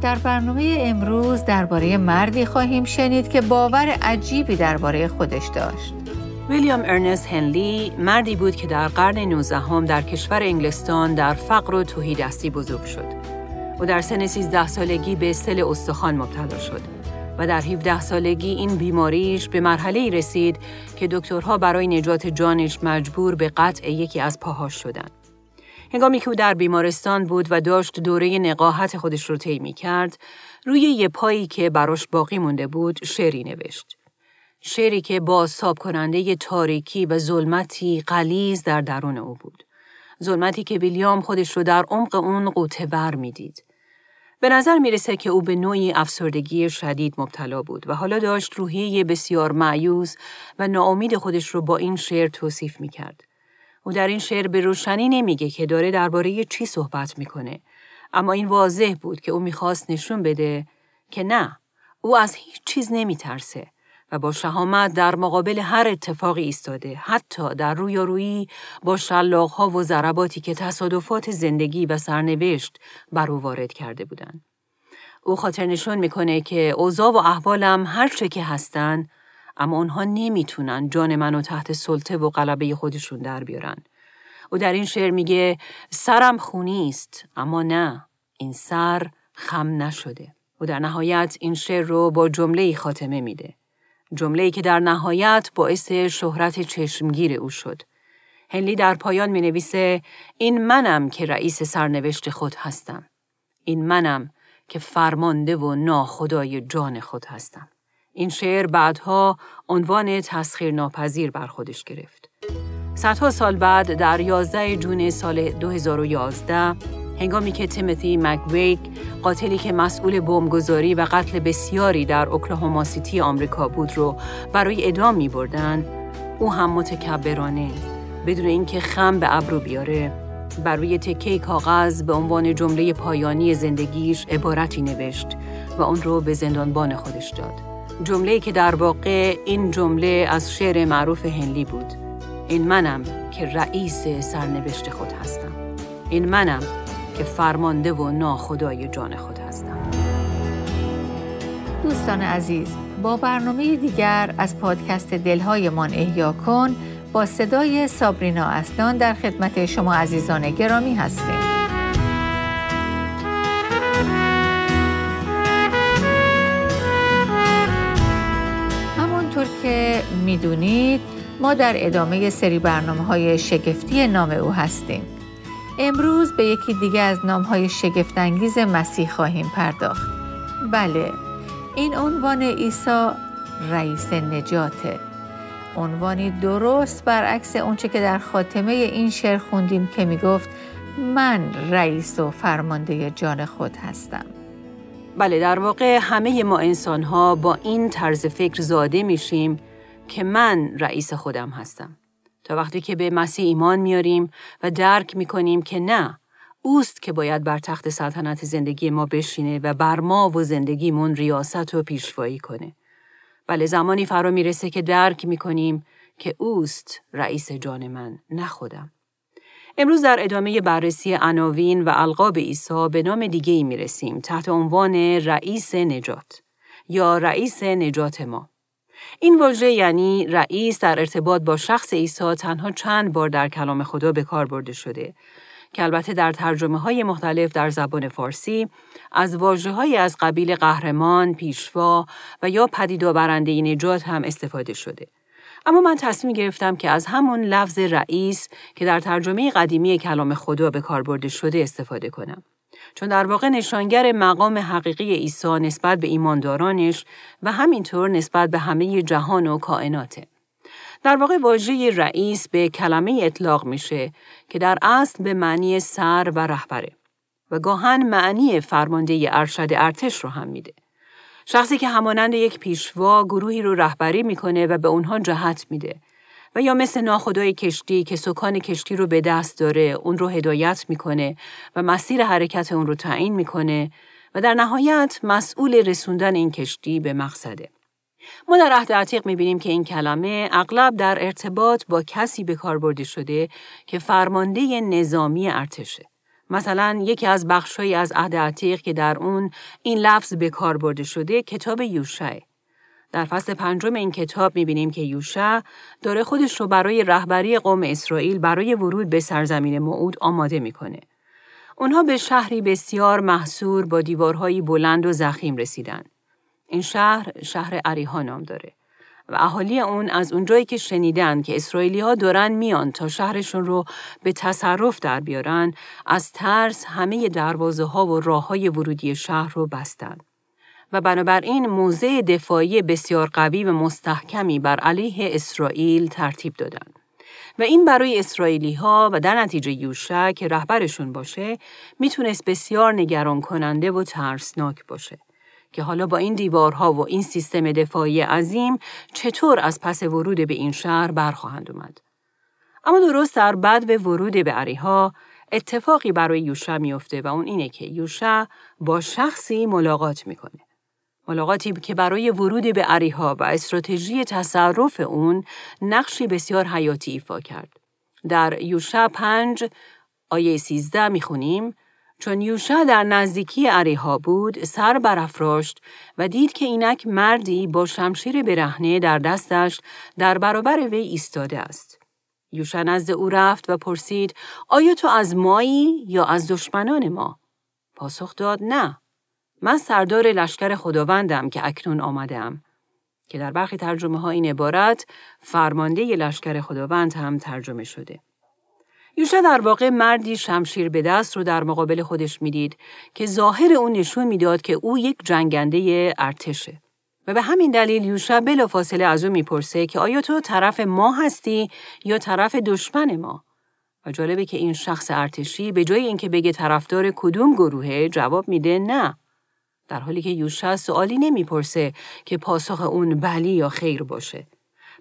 در برنامه امروز درباره مردی خواهیم شنید که باور عجیبی درباره خودش داشت. ویلیام ارنست هنلی مردی بود که در قرن 19 در کشور انگلستان در فقر و توهیدستی بزرگ شد. او در سن 13 سالگی به سل استخوان مبتلا شد و در 17 سالگی این بیماریش به مرحله رسید که دکترها برای نجات جانش مجبور به قطع یکی از پاهاش شدند. هنگامی که او در بیمارستان بود و داشت دوره نقاهت خودش رو طی می کرد، روی یه پایی که براش باقی مونده بود شعری نوشت. شعری که ساب کننده تاریکی و ظلمتی قلیز در درون او بود. ظلمتی که ویلیام خودش رو در عمق اون قوطه بر می‌دید. به نظر می‌رسه که او به نوعی افسردگی شدید مبتلا بود و حالا داشت روحیه بسیار معیوز و ناامید خودش رو با این شعر توصیف می‌کرد. او در این شعر به روشنی نمیگه که داره درباره چی صحبت می‌کنه. اما این واضح بود که او می‌خواست نشون بده که نه او از هیچ چیز نمیترسه و با شهامت در مقابل هر اتفاقی ایستاده حتی در رویارویی با شلاقها و ضرباتی که تصادفات زندگی و سرنوشت بر او وارد کرده بودند. او خاطر نشون می‌کنه که اوضاع و احوالم هر چه که هستن اما اونها نمی‌تونن جان منو تحت سلطه و غلبه خودشون در بیارن. او در این شعر میگه سرم خونی است اما نه این سر خم نشده. او در نهایت این شعر رو با جمله خاتمه میده. جمله که در نهایت باعث شهرت چشمگیر او شد. هنلی در پایان می نویسه این منم که رئیس سرنوشت خود هستم. این منم که فرمانده و ناخدای جان خود هستم. این شعر بعدها عنوان تسخیر ناپذیر بر خودش گرفت. صدها سال بعد در 11 جون سال 2011 هنگامی که تیموتی مکویک قاتلی که مسئول بمبگذاری و قتل بسیاری در اوکلاهوما سیتی آمریکا بود رو برای ادام می بردن، او هم متکبرانه بدون اینکه خم به ابرو بیاره بر روی تکه کاغذ به عنوان جمله پایانی زندگیش عبارتی نوشت و اون رو به زندانبان خودش داد. جمله که در واقع این جمله از شعر معروف هنلی بود. این منم که رئیس سرنوشت خود هستم. این منم که فرمانده و ناخدای جان خود هستم. دوستان عزیز با برنامه دیگر از پادکست دلهای من احیا کن با صدای سابرینا اصلان در خدمت شما عزیزان گرامی هستیم. که می‌دونید ما در ادامه سری برنامه های شگفتی نام او هستیم. امروز به یکی دیگه از نام های شگفتانگیز مسیح خواهیم پرداخت. بله، این عنوان عیسی رئیس نجاته. عنوانی درست برعکس اونچه که در خاتمه این شعر خوندیم که می‌گفت من رئیس و فرمانده جان خود هستم. بله در واقع همه ما انسان ها با این طرز فکر زاده میشیم که من رئیس خودم هستم. تا وقتی که به مسیح ایمان میاریم و درک می‌کنیم که نه اوست که باید بر تخت سلطنت زندگی ما بشینه و بر ما و زندگیمون ریاست و پیشوایی کنه. بله زمانی فرا می‌رسه که درک می‌کنیم که اوست رئیس جان من نه خودم. امروز در ادامه بررسی عناوین و القاب عیسی به نام دیگه ای می رسیم تحت عنوان رئیس نجات یا رئیس نجات ما. این واژه یعنی رئیس در ارتباط با شخص عیسی تنها چند بار در کلام خدا به کار برده شده که البته در ترجمه های مختلف در زبان فارسی از واجه های از قبیل قهرمان، پیشوا و یا پدیدآورنده نجات هم استفاده شده. اما من تصمیم گرفتم که از همون لفظ رئیس که در ترجمه قدیمی کلام خدا به کار برده شده استفاده کنم. چون در واقع نشانگر مقام حقیقی عیسی نسبت به ایماندارانش و همینطور نسبت به همه جهان و کائناته. در واقع واژه رئیس به کلمه اطلاق میشه که در اصل به معنی سر و رهبره و گاهن معنی فرمانده ارشد ارتش رو هم میده. شخصی که همانند یک پیشوا گروهی رو رهبری می‌کنه و به اونها جهت میده و یا مثل ناخدای کشتی که سکان کشتی رو به دست داره اون رو هدایت می‌کنه و مسیر حرکت اون رو تعیین می‌کنه و در نهایت مسئول رسوندن این کشتی به مقصده. ما در عهد عتیق می‌بینیم که این کلمه اغلب در ارتباط با کسی به کار برده شده که فرمانده نظامی ارتشه. مثلا یکی از بخشهایی از عهد عتیق که در اون این لفظ به کار برده شده کتاب یوشع. در فصل پنجم این کتاب می‌بینیم که یوشع داره خودش رو برای رهبری قوم اسرائیل برای ورود به سرزمین موعود آماده می‌کنه. اونها به شهری بسیار محصور با دیوارهایی بلند و زخیم رسیدن. این شهر شهر عریها نام داره. و اهالی اون از اونجایی که شنیدن که اسرائیلی ها دارن میان تا شهرشون رو به تصرف در بیارن از ترس همه دروازه ها و راه های ورودی شهر رو بستن. و بنابراین موضع دفاعی بسیار قوی و مستحکمی بر علیه اسرائیل ترتیب دادن. و این برای اسرائیلی ها و در نتیجه یوشع که رهبرشون باشه می‌تونست بسیار نگران کننده و ترسناک باشه. که حالا با این دیوارها و این سیستم دفاعی عظیم چطور از پس ورود به این شهر برخواهند اومد. اما درست در بعد ورود به عریها اتفاقی برای یوشع میفته و اون اینه که یوشع با شخصی ملاقات می‌کنه. ملاقاتی که برای ورود به عریها و استراتژی تصرف اون نقشی بسیار حیاتی ایفا کرد. در یوشع پنج آیه 13 می‌خونیم چون یوشع در نزدیکی عریها بود سر برافراشت و دید که اینک مردی با شمشیر برهنه در دستش در برابر وی ایستاده است. یوشع نزد او رفت و پرسید آیا تو از مایی یا از دشمنان ما؟ پاسخ داد نه. من سردار لشکر خداوندم که اکنون آمدم. که در برخی ترجمه ها این عبارت فرمانده لشکر خداوند هم ترجمه شده. یوشع در واقع مردی شمشیر به دست رو در مقابل خودش می‌دید که ظاهر اون نشون می‌داد که او یک جنگنده ارتشه. و به همین دلیل یوشع بلافاصله از او می‌پرسه که آیا تو طرف ما هستی یا طرف دشمن ما؟ و جالبه که این شخص ارتشی به جای اینکه بگه طرفدار کدوم گروهه جواب میده نه. در حالی که یوشع سوالی نمی‌پرسه که پاسخ اون بلی یا خیر باشه.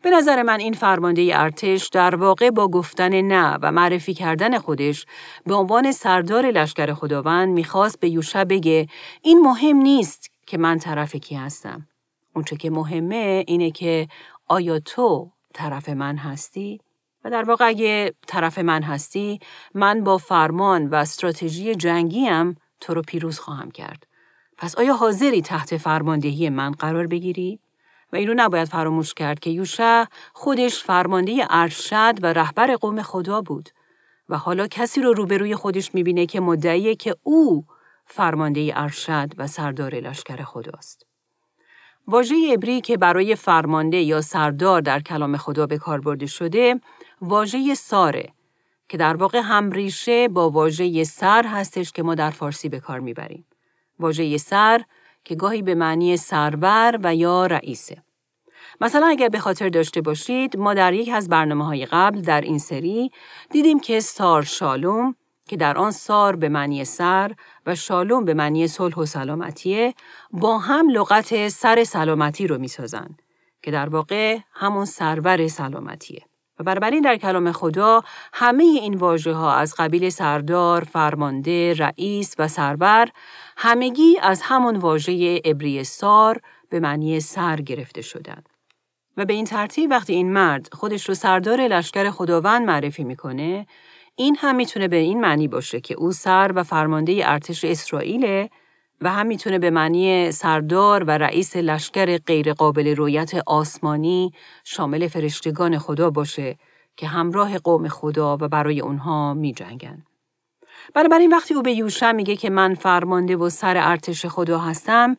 به نظر من این فرمانده ارتش در واقع با گفتن نه و معرفی کردن خودش به عنوان سردار لشکر خداوند می‌خواست به یوشع بگه این مهم نیست که من طرف کی هستم. اونچه که مهمه اینه که آیا تو طرف من هستی؟ و در واقع اگه طرف من هستی من با فرمان و استراتژی جنگیم تو رو پیروز خواهم کرد. پس آیا حاضری تحت فرماندهی من قرار بگیری؟ و این رو نباید فراموش کرد که یوشع خودش فرمانده ارشد و رهبر قوم خدا بود و حالا کسی رو روبروی خودش می‌بینه که مدعیه که او فرمانده ارشد و سردار لشکر خداست. واژه عبری که برای فرمانده یا سردار در کلام خدا به کار برده شده واژه ساره که در واقع هم ریشه با واژه سر هستش که ما در فارسی به کار می‌بریم. واژه سر که گاهی به معنی سربر و یا رئیسه. مثلا اگر به خاطر داشته باشید ما در یک از برنامه های قبل در این سری دیدیم که سار شالوم که در آن سار به معنی سر و شالوم به معنی صلح و سلامتیه با هم لغت سر سلامتی رو می‌سازن که در واقع همون سرور سلامتیه. و بنابراین در کلام خدا همه این واژه ها از قبیل سردار، فرمانده، رئیس و سربر همگی از همون واژه عبری سار به معنی سر گرفته شدند. و به این ترتیب وقتی این مرد خودش رو سردار لشکر خداوند معرفی می‌کنه این هم می‌تونه به این معنی باشه که او سر و فرمانده ارتش اسرائیله و هم می‌تونه به معنی سردار و رئیس لشکر غیرقابل رویت آسمانی شامل فرشتگان خدا باشه که همراه قوم خدا و برای اونها می جنگن. بنابراین وقتی او به یوشع میگه که من فرمانده و سر ارتش خدا هستم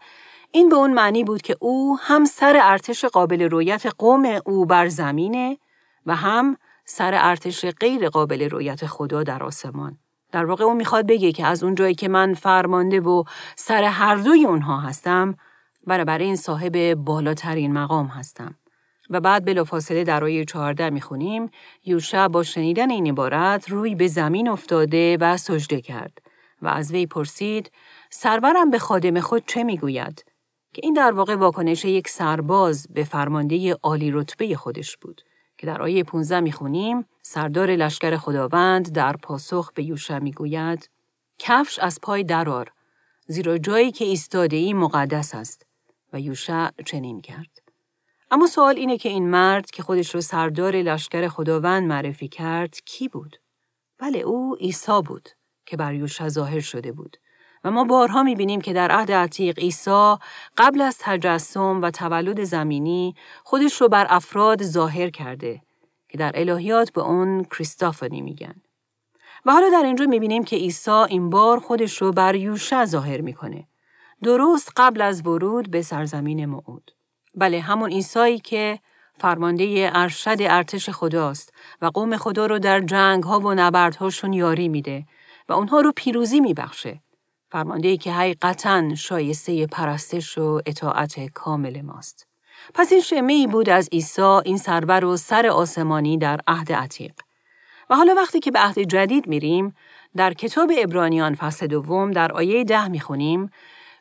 این به اون معنی بود که او هم سر ارتش قابل رویت قوم او بر زمینه و هم سر ارتش غیر قابل رویت خدا در آسمان. در واقع او می‌خواد بگه که از اون جایی که من فرمانده و سر هر دوی اونها هستم برای این صاحب بالاترین مقام هستم. و بعد بلافاصله در آیه 14 می‌خونیم یوشع با شنیدن این عبارت روی به زمین افتاده و سجده کرد و از وی پرسید سرورم به خادم خود چه می‌گوید که این در واقع واکنش یک سرباز به فرمانده عالی رتبه خودش بود که در آیه 15 می‌خونیم سردار لشکر خداوند در پاسخ به یوشع می‌گوید کفش از پای درار زیرا جایی که ایستاده ای مقدس است. و یوشع چنین کرد. اما سوال اینه که این مرد که خودش رو سردار لشکر خداوند معرفی کرد کی بود؟ بله او عیسی بود که بر یوشع ظاهر شده بود. و ما بارها می‌بینیم که در عهد عتیق عیسی قبل از تجسم و تولد زمینی خودش رو بر افراد ظاهر کرده که در الهیات به اون کریستافانی میگن. و حالا در اینجا می‌بینیم که عیسی این بار خودش رو بر یوشع ظاهر می‌کنه. درست قبل از ورود به سرزمین موعود. بله همون عیسایی که فرمانده ارشد ارتش خداست و قوم خدا رو در جنگ ها و نبردهاشون یاری میده و اونها رو پیروزی میبخشه. فرمانده که حقیقتا شایسته پرستش و اطاعت کامل ماست. پس این شمه ای بود از عیسی این سرور و سر آسمانی در عهد عتیق. و حالا وقتی که به عهد جدید میریم در کتاب ابرانیان فصل دوم در آیه ده می‌خونیم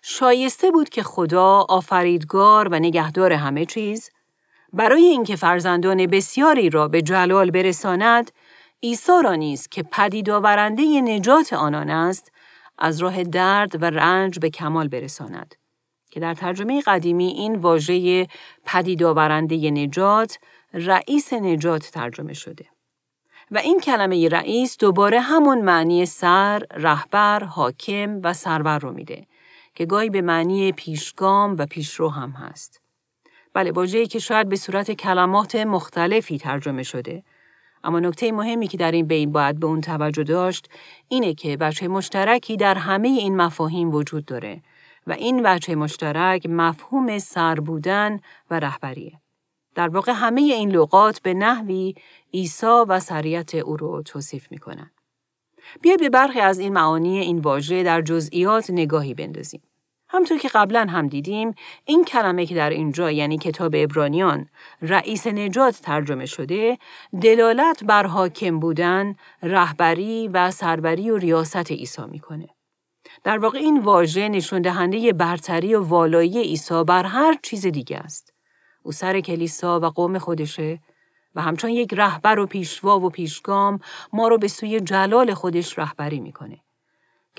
شایسته بود که خدا آفریدگار و نگهدار همه چیز برای اینکه فرزندان بسیاری را به جلال برساند عیسی را نیز که پدید آورنده نجات آنان است از راه درد و رنج به کمال برساند. که در ترجمه قدیمی این واژه پدید آورنده نجات رئیس نجات ترجمه شده. و این کلمه رئیس دوباره همون معنی سر، رهبر، حاکم و سرور رو میده که گاهی به معنی پیشگام و پیشرو هم هست. بله واژه‌ای که شاید به صورت کلمات مختلفی ترجمه شده. اما نکته مهمی که در این بین باید به اون توجه داشت اینه که بچه مشترکی در همه این مفاهیم وجود داره و این بچه مشترک مفهوم سر بودن و رهبریه. در واقع همه این لغات به نحوی عیسی و سریت او رو توصیف می‌کنن. بیا به برخی از این معانی این واژه در جزئیات نگاهی بندازیم. همطور که قبلا هم دیدیم این کلمه که در اینجا یعنی کتاب ابرانیان رئیس نجات ترجمه شده دلالت بر حاکم بودن، رهبری و سربری و ریاست عیسی می‌کنه. در واقع این واژه نشون دهنده برتری و والایی عیسی بر هر چیز دیگه است. او سر کلیسا و قوم خودشه و همچون یک رهبر و پیشوا و پیشگام ما رو به سوی جلال خودش رهبری می‌کنه.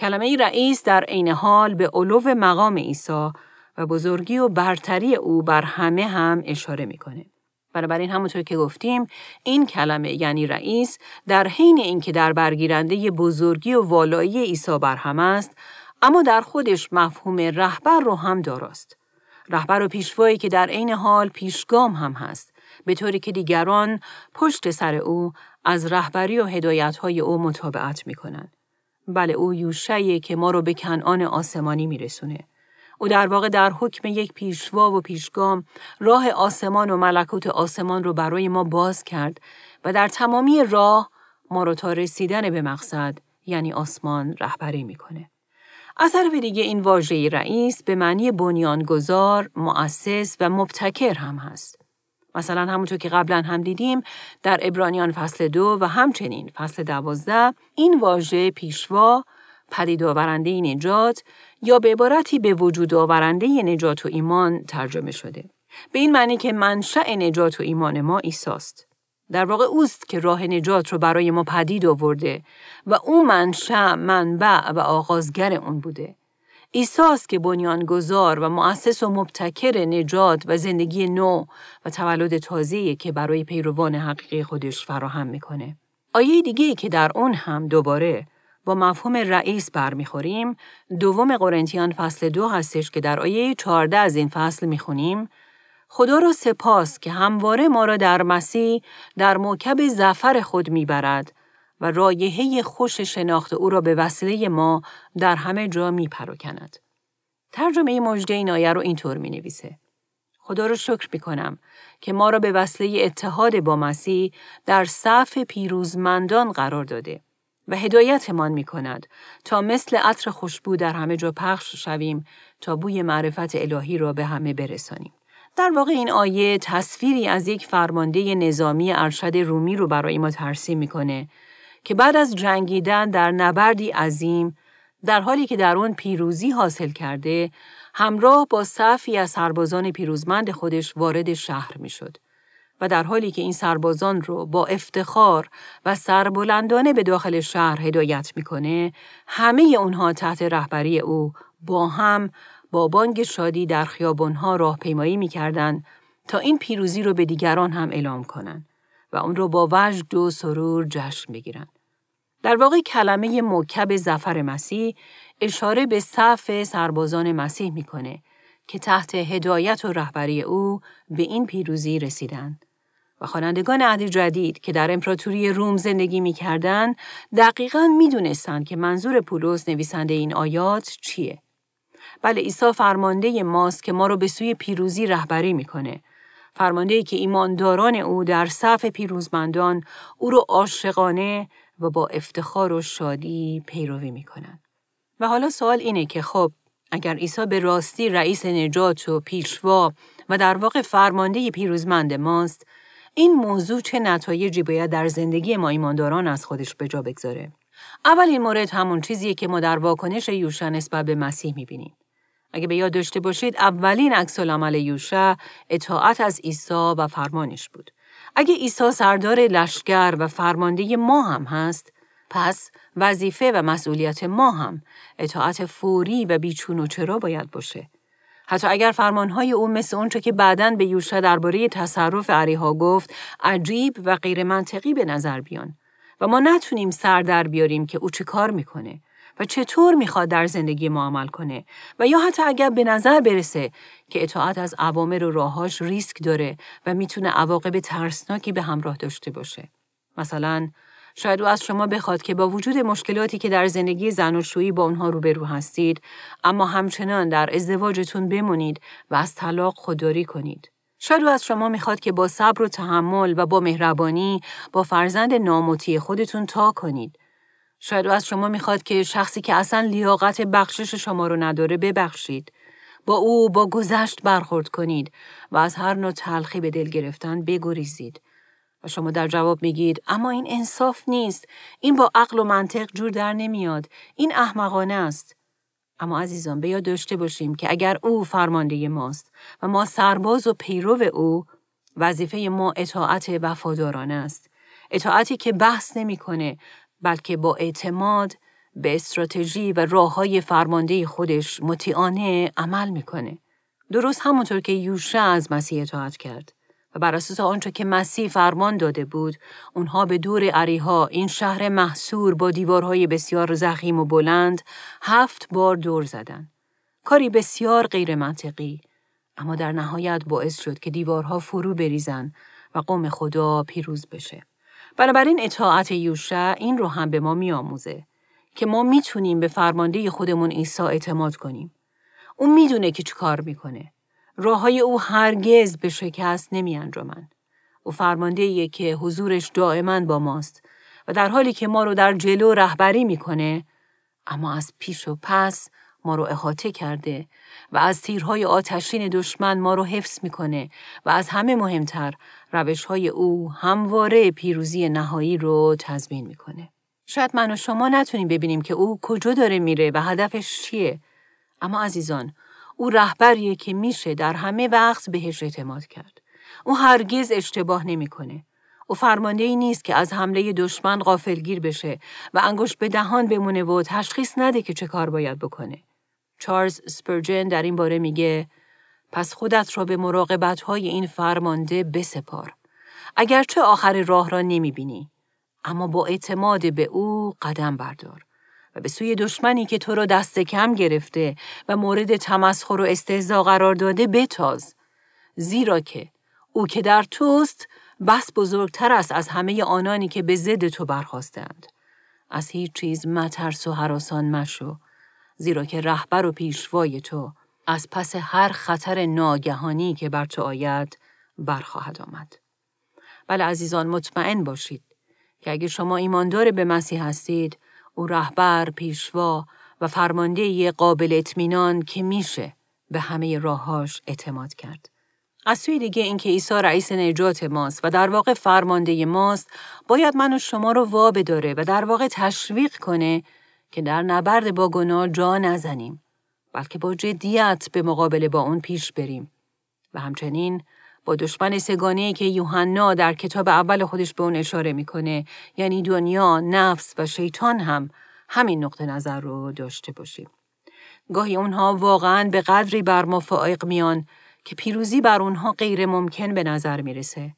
کلمه رئیس در عین حال به علو مقام عیسی و بزرگی و برتری او بر همه هم اشاره می‌کنه. بنابراین همونطور که گفتیم این کلمه یعنی رئیس در حین اینکه در برگیرنده بزرگی و والایی عیسی بر هم است اما در خودش مفهوم رهبر رو هم داراست. رهبر و پیشوایی که در عین حال پیشگام هم هست به طوری که دیگران پشت سر او از رهبری و هدایت‌های او مطابقت می‌کنند. بله او یوشعیه که ما رو به کنعان آسمانی میرسونه. او در واقع در حکم یک پیشوا و پیشگام راه آسمان و ملکوت آسمان رو برای ما باز کرد و در تمامی راه ما رو تا رسیدن به مقصد یعنی آسمان رهبری می‌کنه. از طرف دیگه این واژه رئیس به معنی بنیانگذار، مؤسس و مبتکر هم هست. مثلا همونطور که قبلا هم دیدیم در ابرانیان فصل دو و همچنین فصل دوازده این واژه پیشوا پدید آورنده نجات یا به عبارتی به وجود آورنده نجات و ایمان ترجمه شده. به این معنی که منشأ نجات و ایمان ما ایساست. در واقع اوست که راه نجات رو برای ما پدید آورده و او منشأ، منبع و آغازگر اون بوده. عیسی است که بنیانگذار و مؤسس و مبتکر نجات و زندگی نو و تولد تازه‌ای که برای پیروان حقیقی خودش فراهم می‌کنه. آیه دیگه که در اون هم دوباره با مفهوم رئیس برمیخوریم دوم قرنتیان فصل دو هستش که در آیه 14 از این فصل می‌خونیم خدا را سپاس که همواره ما را در مسیح در موکب زفر خود می‌برد و رایحه خوش شناخت او را به وسیله ما در همه جا می پروکند. ترجمه مجده این آیه رو اینطور می نویسه. خدا رو شکر می کنم که ما را به وسیله اتحاد با مسیح در صف پیروزمندان قرار داده و هدایتمان می کند تا مثل عطر خوشبو در همه جا پخش شویم تا بوی معرفت الهی را به همه برسانیم. در واقع این آیه تصویری از یک فرمانده نظامی ارشد رومی رو برای ما ترسیم می‌کنه که بعد از جنگیدن در نبردی عظیم در حالی که در آن پیروزی حاصل کرده همراه با صفی از سربازان پیروزمند خودش وارد شهر می‌شد و در حالی که این سربازان رو با افتخار و سربلندانه به داخل شهر هدایت می‌کنه همه اونها تحت رهبری او با هم با بانگ شادی در خیابانها راهپیمایی می‌کردند تا این پیروزی رو به دیگران هم اعلام کنند. و اون رو با وجد و سرور جشن بگیرن. در واقع کلمه موکب زفر مسیح اشاره به صف سربازان مسیح می‌کنه که تحت هدایت و رهبری او به این پیروزی رسیدند. و خوانندگان عهد جدید که در امپراتوری روم زندگی می‌کردند دقیقا می‌دونستند که منظور پولس نویسنده این آیات چیه. بله عیسی فرمانده ماست که ما رو به سوی پیروزی رهبری می‌کنه. فرمانده که ایمانداران او در صف پیروزمندان او رو عاشقانه و با افتخار و شادی پیروی می‌کنن. و حالا سوال اینه که خب اگر عیسی به راستی رئیس نجات و پیشوا و در واقع فرمانده پیروزمند ماست این موضوع چه نتایجی باید در زندگی ما ایمانداران از خودش به جا بگذاره اولین مورد همون چیزیه که ما در واکنش یوشع نسبت به مسیح می‌بینیم اگه به یاد داشته باشید اولین عکس العمل یوشع اطاعت از عیسی و فرمانش بود. اگه عیسی سردار لشکر و فرمانده ما هم هست پس وظیفه و مسئولیت ما هم اطاعت فوری و بیچون و چرا باید باشه. حتی اگر فرمانهای او مثل اونچه که بعدا به یوشع درباره تصرف عریها گفت عجیب و غیر منطقی به نظر بیان. و ما نتونیم سر در بیاریم که او چه کار می‌کنه. و چطور می‌خواد در زندگی ما عمل کنه و یا حتی اگر به نظر برسه که اطاعت از عوامر و راهاش ریسک داره و می‌تونه عواقب ترسناکی به همراه داشته باشه. مثلا شاید او از شما بخواد که با وجود مشکلاتی که در زندگی زن و شویی با اونها روبرو هستید اما همچنان در ازدواجتون بمونید و از طلاق خودداری کنید. شاید او از شما می‌خواد که با صبر و تحمل و با مهربانی با فرزند ناموتی خودتون تا کنید. شاید او از شما می‌خواد که شخصی که اصلا لیاقت بخشش شما رو نداره ببخشید. با او با گذشت برخورد کنید و از هر نوع تلخی به دل گرفتن بگریزید. و شما در جواب میگید اما این انصاف نیست این با عقل و منطق جور در نمیاد این احمقانه است اما عزیزان به یاد داشته باشیم که اگر او فرمانده ماست و ما سرباز و پیرو او وظیفه ما اطاعت وفادارانه است اطاعتی که بحث نمی‌کنه بلکه با اعتماد به استراتژی و راه های فرمانده خودش مطیعانه عمل می‌کنه. درست همونطور که یوشع از مسیح اطاعت کرد و بر اساس آنچه که مسیح فرمان داده بود اونها به دور عریها این شهر محصور با دیوارهای بسیار زخیم و بلند هفت بار دور زدند کاری بسیار غیر منطقی اما در نهایت باعث شد که دیوارها فرو بریزن و قوم خدا پیروز بشه. بنابراین اطاعت یوشع این رو هم به ما میآموزه که ما می‌تونیم به فرمانده خودمون عیسی اعتماد کنیم اون می‌دونه که چی کار می‌کنه راه های او هرگز به شکست نمی انجامن. او فرمانده که حضورش دائما با ماست و در حالی که ما رو در جلو رهبری می‌کنه اما از پیش و پس ما رو احاطه کرده و از تیرهای آتشین دشمن ما رو حفظ می‌کنه و از همه مهمتر روش های او همواره پیروزی نهایی رو تضمین می‌کنه. شاید من و شما نتونیم ببینیم که او کجا داره میره و هدفش چیه. اما عزیزان او رهبریه که میشه در همه وقت بهش اعتماد کرد. او هرگز اشتباه نمی‌کنه. او فرمانده ای نیست که از حمله دشمن غافلگیر بشه و انگشت به دهان بمونه و تشخیص نده که چه کار باید بکنه. چارلز سپرجن در این باره میگه پس خودت را به مراقبت های این فرمانده بسپار. اگرچه آخر راه را نمی‌بینی اما با اعتماد به او قدم بردار. و به سوی دشمنی که تو را دست کم گرفته و مورد تمسخر و استهزا قرار داده بتاز زیرا که او که در توست بس بزرگتر است از همه آنانی که به ضد تو برخواستند از هیچ چیز مترس و حراسان مشو زیرا که رهبر و پیشوای تو از پس هر خطر ناگهانی که بر تو آید برخواهد آمد بله عزیزان مطمئن باشید که اگر شما ایماندار به مسیح هستید او رهبر، پیشوا و فرمانده قابل اطمینان که میشه به همه راههاش اعتماد کرد. از سوی دیگه اینکه عیسی رئیس نجات ماست و در واقع فرمانده ماست باید من و شما رو وا بداره و در واقع تشویق کنه که در نبرد با گناه جا نزنیم بلکه با جدیت به مقابله با اون پیش بریم و همچنین با دشمن سگانه که یوحنا در کتاب اول خودش به اون اشاره می‌کنه یعنی دنیا، نفس و شیطان هم همین نقطه نظر رو داشته باشیم. گاهی اونها واقعا به قدری بر ما فائق میان که پیروزی بر اونها غیر ممکن به نظر می‌رسه.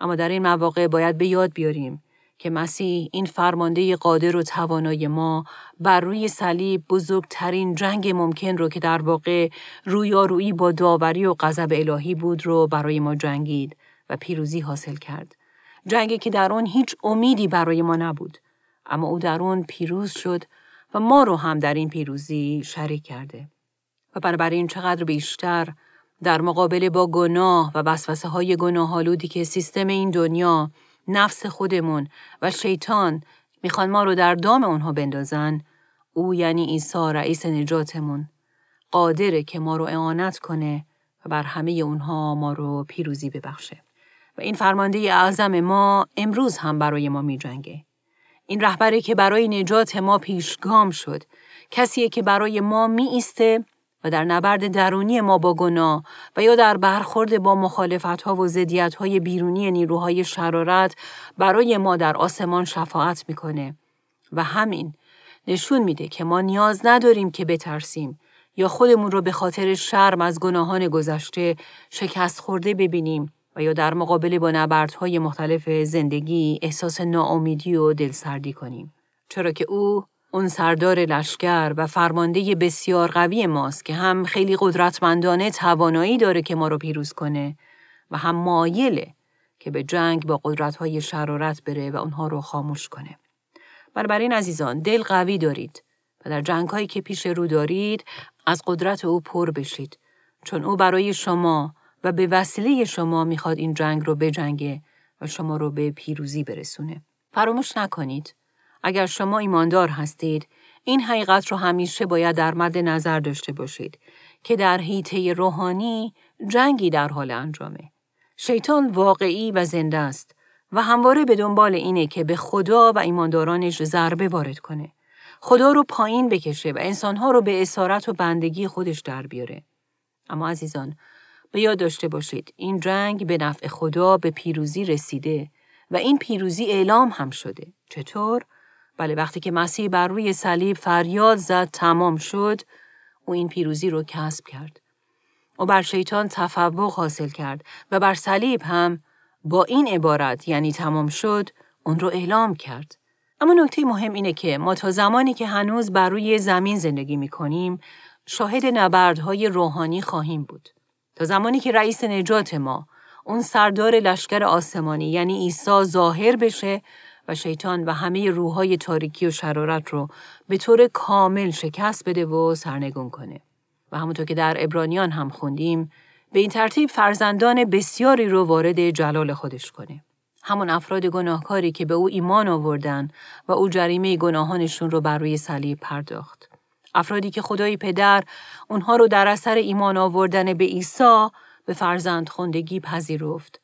اما در این مواقع باید به یاد بیاریم که مسیح این فرمانده قادر و توانای ما بر روی صلیب بزرگترین جنگ ممکن رو که در واقع رویارویی با داوری و غضب الهی بود رو برای ما جنگید و پیروزی حاصل کرد. جنگی که در آن هیچ امیدی برای ما نبود. اما او در اون پیروز شد و ما رو هم در این پیروزی شریک کرده. و بنابراین چقدر بیشتر در مقابله با گناه و وسوسه های گناه که سیستم این دنیا، نفس خودمون و شیطان می‌خوان ما رو در دام اونها بندازن، او یعنی عیسی رئیس نجاتمون قادره که ما رو اعانت کنه و بر همه اونها ما رو پیروزی ببخشه. و این فرمانده اعظم ما امروز هم برای ما می جنگه. این رهبری که برای نجات ما پیشگام شد، کسیه که برای ما می ایسته در نبرد درونی ما با گناه و یا در برخورد با مخالفت ها و زدیت های بیرونی نیروهای شرارت برای ما در آسمان شفاعت می‌کنه و همین نشون میده که ما نیاز نداریم که بترسیم یا خودمون رو به خاطر شرم از گناهان گذشته شکست خورده ببینیم و یا در مقابله با نبردهای مختلف زندگی احساس ناامیدی و دلسردی کنیم. چرا که او اون سردار لشکر و فرمانده بسیار قوی ماست که هم خیلی قدرتمندانه توانایی داره که ما رو پیروز کنه و هم مایله که به جنگ با قدرتهای شرارت بره و اونها رو خاموش کنه. بنابراین عزیزان دل قوی دارید و در جنگ هایی که پیش رو دارید از قدرت او پر بشید چون او برای شما و به وسیله شما می‌خواد این جنگ رو بجنگه و شما رو به پیروزی برسونه. فراموش نکنید اگر شما ایماندار هستید این حقیقت رو همیشه باید در مد نظر داشته باشید که در حیطه روحانی جنگی در حال انجامه. شیطان واقعی و زنده است و همواره به دنبال اینه که به خدا و ایماندارانش ضربه وارد کنه. خدا رو پایین بکشه و انسانها رو به اسارت و بندگی خودش در بیاره. اما عزیزان، به یاد داشته باشید این جنگ به نفع خدا به پیروزی رسیده و این پیروزی اعلام هم شده. چطور؟ بله وقتی که مسیح بر روی صلیب فریاد زد تمام شد او این پیروزی رو کسب کرد. او بر شیطان تفوق حاصل کرد و بر صلیب هم با این عبارت یعنی تمام شد اون رو اعلام کرد. اما نکته مهم اینه که ما تا زمانی که هنوز بر روی زمین زندگی می کنیم شاهد نبردهای روحانی خواهیم بود. تا زمانی که رئیس نجات ما اون سردار لشکر آسمانی یعنی عیسی ظاهر بشه و شیطان و همه روحای تاریکی و شرارت رو به طور کامل شکست بده و سرنگون کنه. و همونطور که در ابرانیان هم خوندیم به این ترتیب فرزندان بسیاری رو وارد جلال خودش کنه. همون افراد گناهکاری که به او ایمان آوردن و او جریمه گناهانشون رو بر روی صلیب پرداخت. افرادی که خدای پدر اونها رو در اثر ایمان آوردن به عیسی به فرزند خوندگی پذیرفت.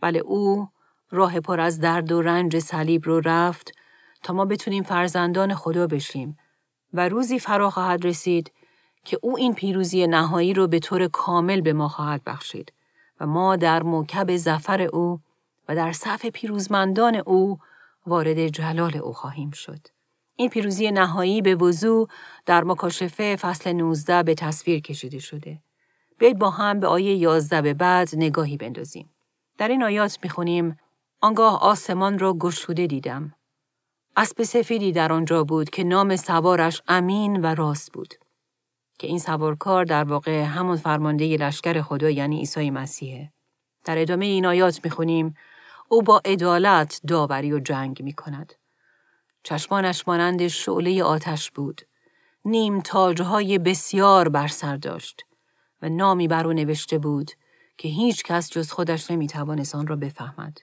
بله او راه پر از درد و رنج صلیب رو رفت تا ما بتونیم فرزندان خدا بشیم و روزی فرا خواهد رسید که او این پیروزی نهایی رو به طور کامل به ما خواهد بخشید و ما در موکب زفر او و در صف پیروزمندان او وارد جلال او خواهیم شد. این پیروزی نهایی به وضوع در مکاشفه فصل 19 به تصویر کشیده شده. بیاید با هم به آیه 11 به بعد نگاهی بندازیم. در این آیات می‌خونیم آنگاه آسمان را گشوده دیدم. اسب سفیدی در آنجا بود که نام سوارش امین و راست بود. که این سوارکار در واقع همون فرمانده لشکر خدا یعنی عیسی مسیحه. در ادامه این آیات می‌خونیم او با عدالت داوری و جنگ می کند. چشمانش مانند شعله آتش بود. نیم تاجهای بسیار بر سر داشت و نامی بر او نوشته بود که هیچ کس جز خودش نمی آن را بفهمد.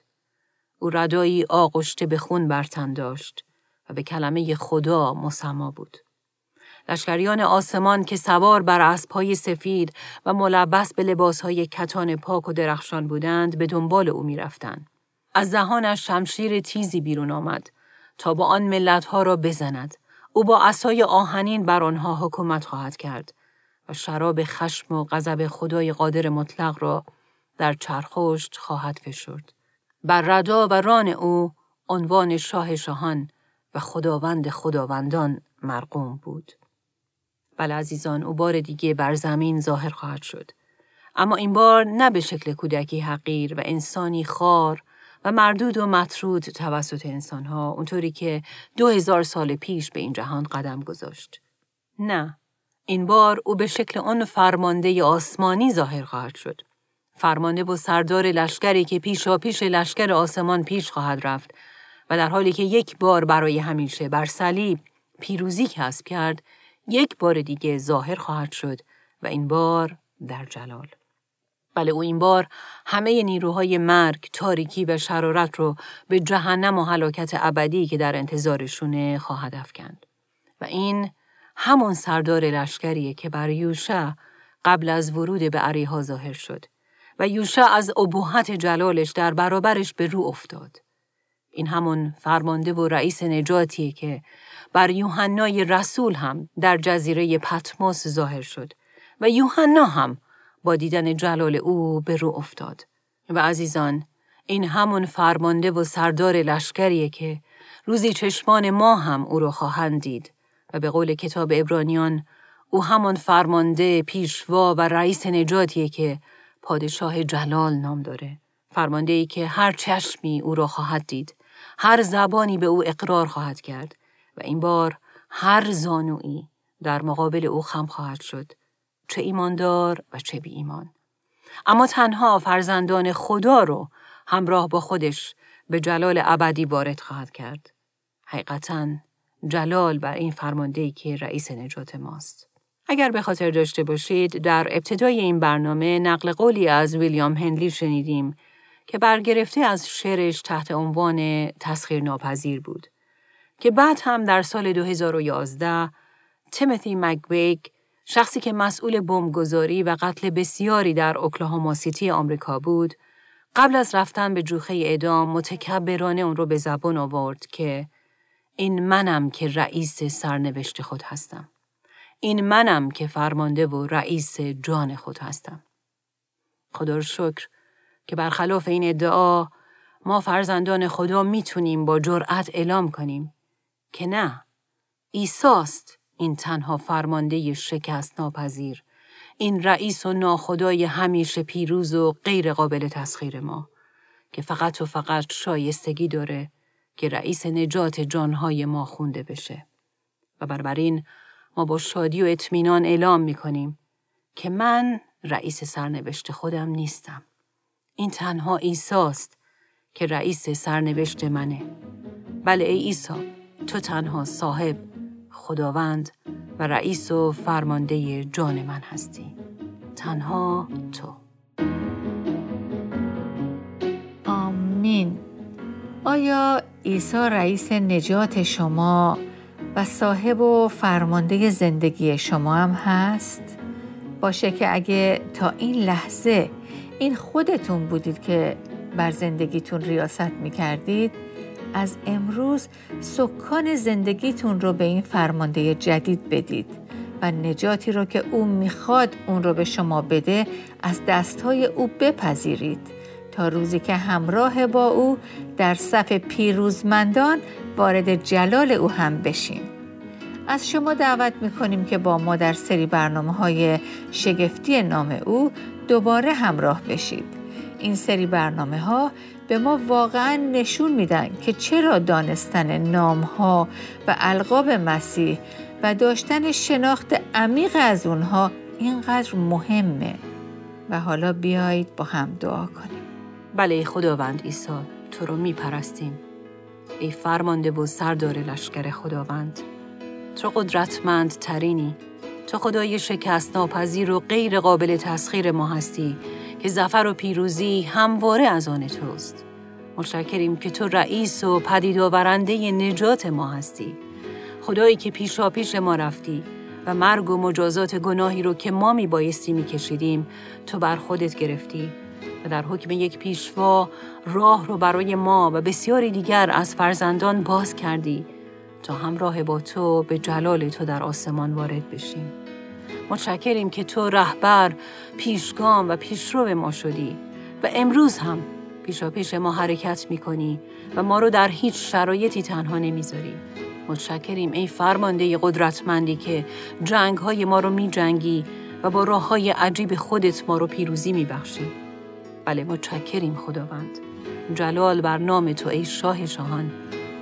او ردایی آغشته به خون برتن داشت و به کلمه خدا مسما بود. لشکریان آسمان که سوار بر اسبهای سفید و ملبس به لباسهای کتان پاک و درخشان بودند به دنبال او می‌رفتند. از دهانش شمشیر تیزی بیرون آمد تا با آن ملتها را بزند. او با اسای آهنین بر آنها حکومت خواهد کرد و شراب خشم و غضب خدای قادر مطلق را در چرخشت خواهد فشرد. بر ردا و ران او عنوان شاه شاهان و خداوند خداوندان مرقوم بود. بله عزیزان او بار دیگه بر زمین ظاهر خواهد شد. اما این بار نه به شکل کودکی حقیر و انسانی خار و مردود و مطرود توسط انسانها اونطوری که دو هزار سال پیش به این جهان قدم گذاشت. نه، این بار او به شکل آن فرمانده آسمانی ظاهر خواهد شد. فرمانده و سردار لشکری که پیشا پیش لشکر آسمان پیش خواهد رفت و در حالی که یک بار برای همیشه بر صلیب پیروزی کسب کرد، یک بار دیگه ظاهر خواهد شد و این بار در جلال. بله او این بار همه نیروهای مرگ، تاریکی و شرارت رو به جهنم و حلاکت ابدی که در انتظارشونه خواهد افکند. و این همون سردار لشکریه که بر یوشع قبل از ورود به عریها ظاهر شد و یوشع از ابهت جلالش در برابرش به رو افتاد. این همون فرمانده و رئیس نجاتیه که بر یوحنای رسول هم در جزیره پتموس ظاهر شد و یوحنا هم با دیدن جلال او به رو افتاد. و عزیزان این همون فرمانده و سردار لشکریه که روزی چشمان ما هم او را خواهند دید و به قول کتاب ابرانیان او همان فرمانده پیشوا و رئیس نجاتیه که پادشاه جلال نام داره. فرمانده ای که هر چشمی او را خواهد دید. هر زبانی به او اقرار خواهد کرد و این بار هر زانویی در مقابل او خم خواهد شد. چه ایماندار و چه بی ایمان. اما تنها فرزندان خدا رو همراه با خودش به جلال ابدی وارد خواهد کرد. حقیقتا جلال بر این فرمانده که رئیس نجات ماست. اگر به خاطر داشته باشید در ابتدای این برنامه نقل قولی از ویلیام هنلی شنیدیم که برگرفته از شعرش تحت عنوان تسخیر ناپذیر بود که بعد هم در سال 2011 تیموتی مکبیگ شخصی که مسئول بمبگذاری و قتل بسیاری در اوکلاهاما سیتی آمریکا بود قبل از رفتن به جوخه اعدام متکبرانه اون رو به زبان آورد که این منم که رئیس سرنوشت خود هستم. این منم که فرمانده و رئیس جان خود هستم. خدا رو شکر که برخلاف این ادعا ما فرزندان خدا می‌تونیم با جرأت اعلام کنیم که نه ایساست این تنها فرمانده شکست ناپذیر این رئیس و ناخدای همیشه پیروز و غیر قابل تسخیر ما که فقط و فقط شایستگی داره که رئیس نجات جانهای ما خونده بشه و بربرین ما با شادی و اطمینان اعلام می کنیم که من رئیس سرنوشت خودم نیستم. این تنها ایساست که رئیس سرنوشت منه. بله ای ایسا تو تنها صاحب، خداوند و رئیس و فرمانده جان من هستی. تنها تو. آمین. آیا عیسی رئیس نجات شما و صاحب و فرمانده زندگی شما هم هست؟ باشه که اگه تا این لحظه این خودتون بودید که بر زندگیتون ریاست می کردید از امروز سکان زندگیتون رو به این فرمانده جدید بدید و نجاتی رو که او می‌خواد اون رو به شما بده از دستهای او بپذیرید تا روزی که همراه با او در صف پیروزمندان وارد جلال او هم بشیم. از شما دعوت می‌کنیم که با ما در سری برنامه های شگفتی نام او دوباره همراه بشید. این سری برنامه ها به ما واقعا نشون میدن که چرا دانستن نام ها و القاب مسیح و داشتن شناخت عمیق از اونها اینقدر مهمه و حالا بیایید با هم دعا کنیم. بله خداوند عیسی تو رو می پرستیم. ای فرمانده و سردار لشکر خداوند تو قدرتمند ترینی تو خدای شکست ناپذیر و غیر قابل تسخیر ما هستی که زفر و پیروزی همواره از آن توست. متشکریم که تو رئیس و پدید آورنده نجات ما هستی. خدایی که پیشا پیش ما رفتی و مرگ و مجازات گناهی رو که ما می بایستی می کشیدیم تو بر خودت گرفتی. و در حکم یک پیشوا راه رو برای ما و بسیاری دیگر از فرزندان باز کردی تا همراه با تو به جلال تو در آسمان وارد بشیم. متشکریم که تو رهبر، پیشگام و پیشرو ما شدی و امروز هم پیشا پیش ما حرکت می کنی و ما رو در هیچ شرایطی تنها نمی‌ذاری. متشکریم ای فرمانده قدرتمندی که جنگ های ما رو می جنگی و با راه های عجیب خودت ما رو پیروزی می بخشی. بله متشکریم خداوند. جلال بر نام تو ای شاه شاهان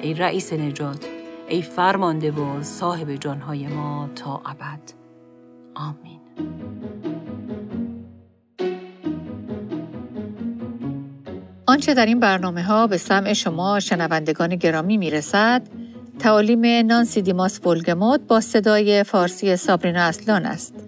ای رئیس نجات ای فرمانده و صاحب جانهای ما تا ابد. آمین. آنچه در این برنامه ها به سمع شما شنوندگان گرامی می رسد تعالیم نانسی دیماس ولگموت با صدای فارسی سابرینا اصلان است.